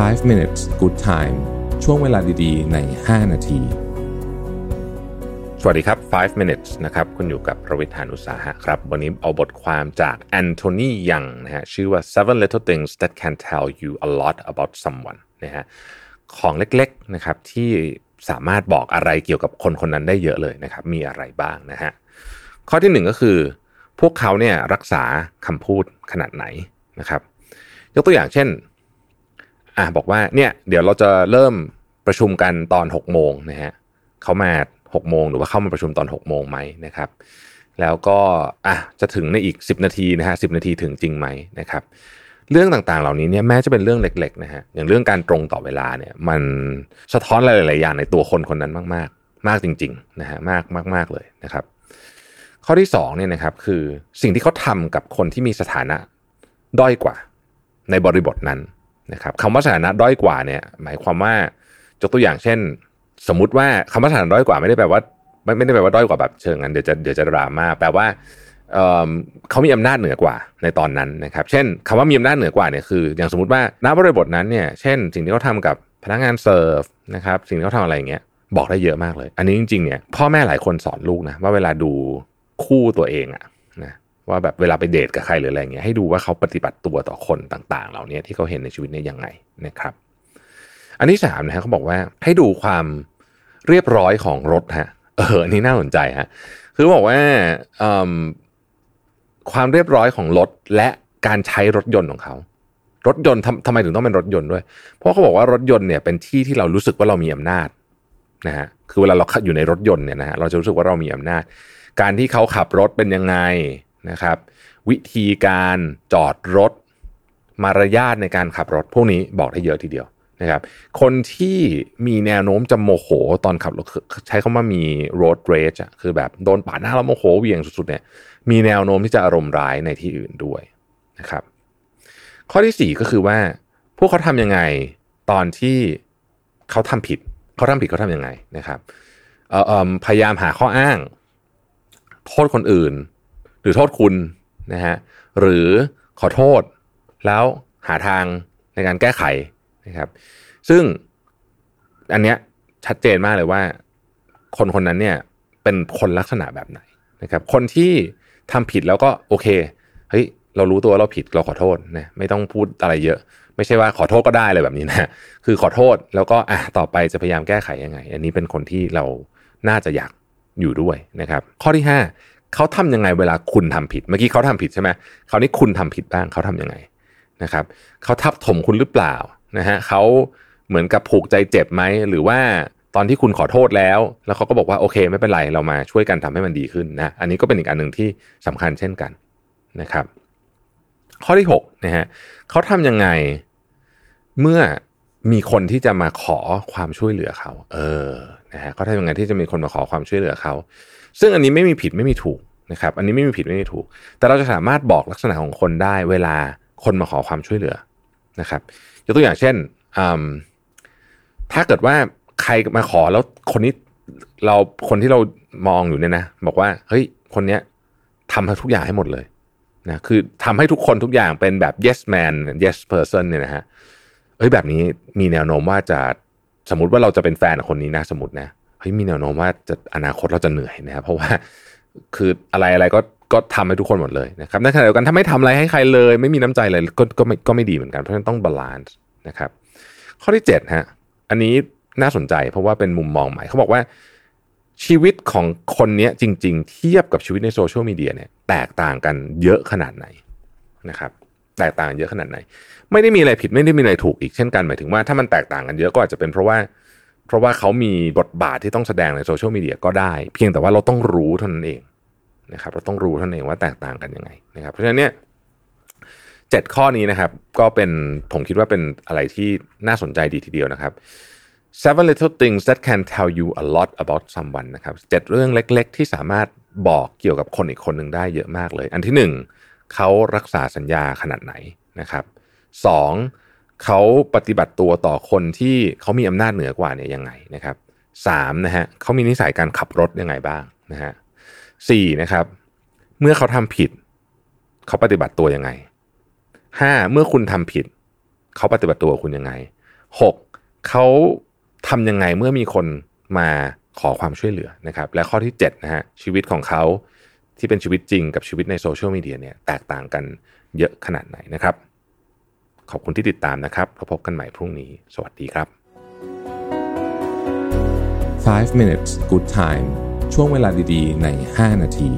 5 minutes good time ช่วงเวลาดีๆ ใน 5 นาที สวัสดีครับ 5 minutes นะครับ คุณอยู่กับประวิทานุสาหะครับ วันนี้เอาบทความจากแอนโทนียังนะฮะ ชื่อว่า seven little things that can tell you a lot about someone นะฮะ ของเล็กๆ นะครับ ที่สามารถบอกอะไรเกี่ยวกับคนคนนั้นได้เยอะเลยนะครับ มีอะไรบ้างนะฮะ ข้อที่หนึ่งก็คือ พวกเขาเนี่ยรักษาคำพูดขนาดไหนนะครับ ยกตัวอย่างเช่น อะบอกว่าเนี่ยเดี๋ยวเราจะเริ่มประชุมกันตอน6โมงนะฮะเขามา6โมงหรือว่าเข้ามาประชุมตอน6โมงไหมนะครับ แล้วก็อะจะถึงในอีก 10 นาทีนะฮะสินาทีถึงจริงไหมนะครับเรื่องต่างๆ เหล่านี้เนี่ยแม้จะเป็นเรื่องเล็กๆนะฮะอย่างเรื่องการตรงต่อเวลาเนี่ยมันสะท้อนหลายๆอย่างในตัวคนคนนั้นมากๆ มากจริงๆนะฮะมากมากๆเลยนะครับ ข้อที่2เนี่ยนะครับคือสิ่งที่เขาทำกับคนที่มีสถานะด้อยกว่าในบริบทนั้น นะครับคำว่าสถานะด้อยกว่าเนี่ยหมายความว่ายกตัวอย่างเช่น สมมติว่าคำว่าสถานะด้อยกว่าไม่ได้แปลว่าไม่ไม่ได้แปลว่าด้อยกว่าแบบเชิงนั้นเดี๋ยวจะเดี๋ยวจะดราม่าแปลว่าเเขามีอำนาจเหนือกว่าในตอนนั้นนะครับ เช่นคำว่ามีอำนาจเหนือกว่าเนี่ยคือ อย่างสมมติว่าณบริบทนั้นเนี่ยเช่น สิ่งที่เขาทากับพนักงานเสิร์ฟนะครับสิ่งที่เขาทำอะไรอย่างเงี้ยบอกได้เยอะมากเลย อันนี้จริงๆเนี่ยพ่อแม่หลายคนสอนลูกนะว่าเวลาดูคู่ตัวเองอะนะ ว่าแบบเวลาไปเดทกับใครหรืออะไรเงี้ยให้ดูว่าเขาปฏิบัติตัวต่อคนต่าง ๆ เหล่านี้ที่เขาเห็นในชีวิตเนี่ยยังไงนะครับ อันที่สามนะฮะเขาบอกว่าให้ดูความเรียบร้อยของรถฮะเอออันนี้น่าสนใจฮะคือบอกว่าความเรียบร้อยของรถและการใช้รถยนต์ของเขา รถยนต์ทำทำไมถึงต้องเป็นรถยนต์ด้วย เพราะเขาบอกว่ารถยนต์เนี่ยเป็นที่ที่เรารู้สึกว่าเรามีอำนาจนะฮะคือเวลาเราอยู่ในรถยนต์เนี่ยนะฮะเราจะรู้สึกว่าเรามีอำนาจ การที่เขาขับรถเป็นยังไง นะครับ วิธีการจอดรถมารยาทในการขับรถ พวกนี้บอกได้เยอะทีเดียวนะครับ คนที่มีแนวโน้มจะโมโหตอนขับรถใช้คำว่ามี road rage อะคือแบบโดนปาดหน้าแล้วโมโหเวียงสุดๆเนี่ยมีแนวโน้มที่จะอารมณ์ร้ายในที่อื่นด้วยนะครับ ข้อที่ 4 ก็คือว่า พวกเขาทำยังไงตอนที่เขาทำผิดเขาทำผิดเขาทำยังไงนะครับพยายามหาข้ออ้าง โทษคนอื่น หรือโทษคุณนะฮะหรือขอโทษแล้วหาทางในการแก้ไขนะครับ ซึ่งอันเนี้ยชัดเจนมากเลยว่า คนคนนั้นเนี่ยเป็นคนลักษณะแบบไหนนะครับ คนที่ทำผิดแล้วก็โอเคเฮ้ยเรารู้ตัวเราผิดเราขอโทษนะไม่ต้องพูดอะไรเยอะ ไม่ใช่ว่าขอโทษก็ได้เลยแบบนี้นะคือขอโทษแล้วก็อะต่อไปจะพยายามแก้ไขยังไง อันนี้เป็นคนที่เราน่าจะอยากอยู่ด้วยนะครับ ข้อที่ เขาทำยังไงเวลาคุณทำผิด เมื่อกี้เขาทำผิดใช่ไหมคราวนี้คุณทำผิดบ้างเขาทํำยังไงนะครับเขาทับถมคุณหรือเปล่านะฮะเขาเหมือนกับผูกใจเจ็บไหมหรือว่าตอนที่คุณขอโทษแล้ว แล้วเขาก็บอกว่าโอเค ไม่เป็นไรเรามาช่วยกันทำให้มันดีขึ้นนะอันนี้ก็เป็นอีกอันหนึ่งที่สำคัญเช่นกันนะครับ ข้อที่6นะฮะเขาทำยังไงเมื่อมีคนที่จะมาขอความช่วยเหลือเขา เออ นะฮะเขาทำยังไงที่จะมีคนมาขอความช่วยเหลือเขา ซึ่งอันนี้ไม่มีผิดไม่มีถูกนะครับอันนี้ไม่มีผิดไม่มีถูก แต่เราจะสามารถบอกลักษณะของคนได้เวลาคนมาขอความช่วยเหลือนะครับยกตัวอย่างเช่นถ้าเกิดว่าใครมาขอแล้วคนนี้เราคนที่เรามองอยู่เนี่ยนะ บอกว่าเฮ้ยคนเนี้ยทำทุกอย่างให้หมดเลยนะคือทำให้ทุกคนทุกอย่างเป็นแบบ yes man yes person เนี่ยนะฮะเฮ้ยแบบนี้มีแนวโน้มว่าจะ สมมติว่าเราจะเป็นแฟนคนนี้นะสมมตินะเฮ้ยมีแนวโน้มว่าจะอนาคตเราจะเหนื่อยนะครับเพราะว่าคืออะไรอะไรก็ก็ทำให้ทุกคนหมดเลยนะครับในขณะเดียวกันถ้าไม่ทำอะไรให้ใครเลย ไม่มีน้ำใจเลยก็ก็ไม่ก็ไม่ดีเหมือนกันเพราะฉะนั้นต้อง balance นะครับ ข้อที่7ฮะอันนี้น่าสนใจเพราะว่าเป็นมุมมองใหม่เขาบอกว่า ชีวิตของคนนี้จริง ๆ เทียบกับชีวิตในโซเชียลมีเดียเนี่ยแตกต่างกันเยอะขนาดไหนนะครับ แตกต่างเยอะขนาดไหน ไม่ได้มีอะไรผิดไม่ได้มีอะไรถูกอีกเช่นกันหมายถึงว่าถ้ามันแตกต่างกันเยอะก็อาจจะเป็นเพราะว่า เพราะว่าเขามีบทบาทที่ต้องแสดงในโซเชียลมีเดียก็ได้ เพียงแต่ว่าเราต้องรู้เท่านั้นเองนะครับเราต้องรู้เท่านั้นเองว่าแตกต่างกันยังไงนะครับเพราะฉะนั้นเนี่ยเจ็ดข้อนี้นะครับ ก็เป็นผมคิดว่าเป็นอะไรที่น่าสนใจดีทีเดียวนะครับ seven little things that can tell you a lot about someone นะครับเจ็ดเรื่องเล็ก ๆ ที่สามารถบอกเกี่ยวกับคนอีกคนหนึ่งได้เยอะมากเลย อันที่หนึ่ง เขารักษาสัญญาขนาดไหนนะครับสองเขาปฏิบัติตัวต่อคนที่เขามีอำนาจเหนือกว่าเนี่ยยังไงนะครับสามนะฮะเขามีนิสัยการขับรถยังไงบ้างนะฮะสี่นะครับ เมื่อเขาทำผิด เขาปฏิบัติตัวยังไงห้าเมื่อคุณทำผิด เขาปฏิบัติตัวคุณยังไง 6. เขาทำยังไงเมื่อมีคนมาขอความช่วยเหลือนะครับ และข้อที่7นะฮะชีวิตของเขา ที่เป็นชีวิตจริงกับชีวิตในโซเชียลมีเดียเนี่ยแตกต่างกันเยอะขนาดไหนนะครับ ขอบคุณที่ติดตามนะครับพบกันใหม่พรุ่งนี้ สวัสดีครับ 5 minutes good time ช่วงเวลาดีๆ ใน 5 นาที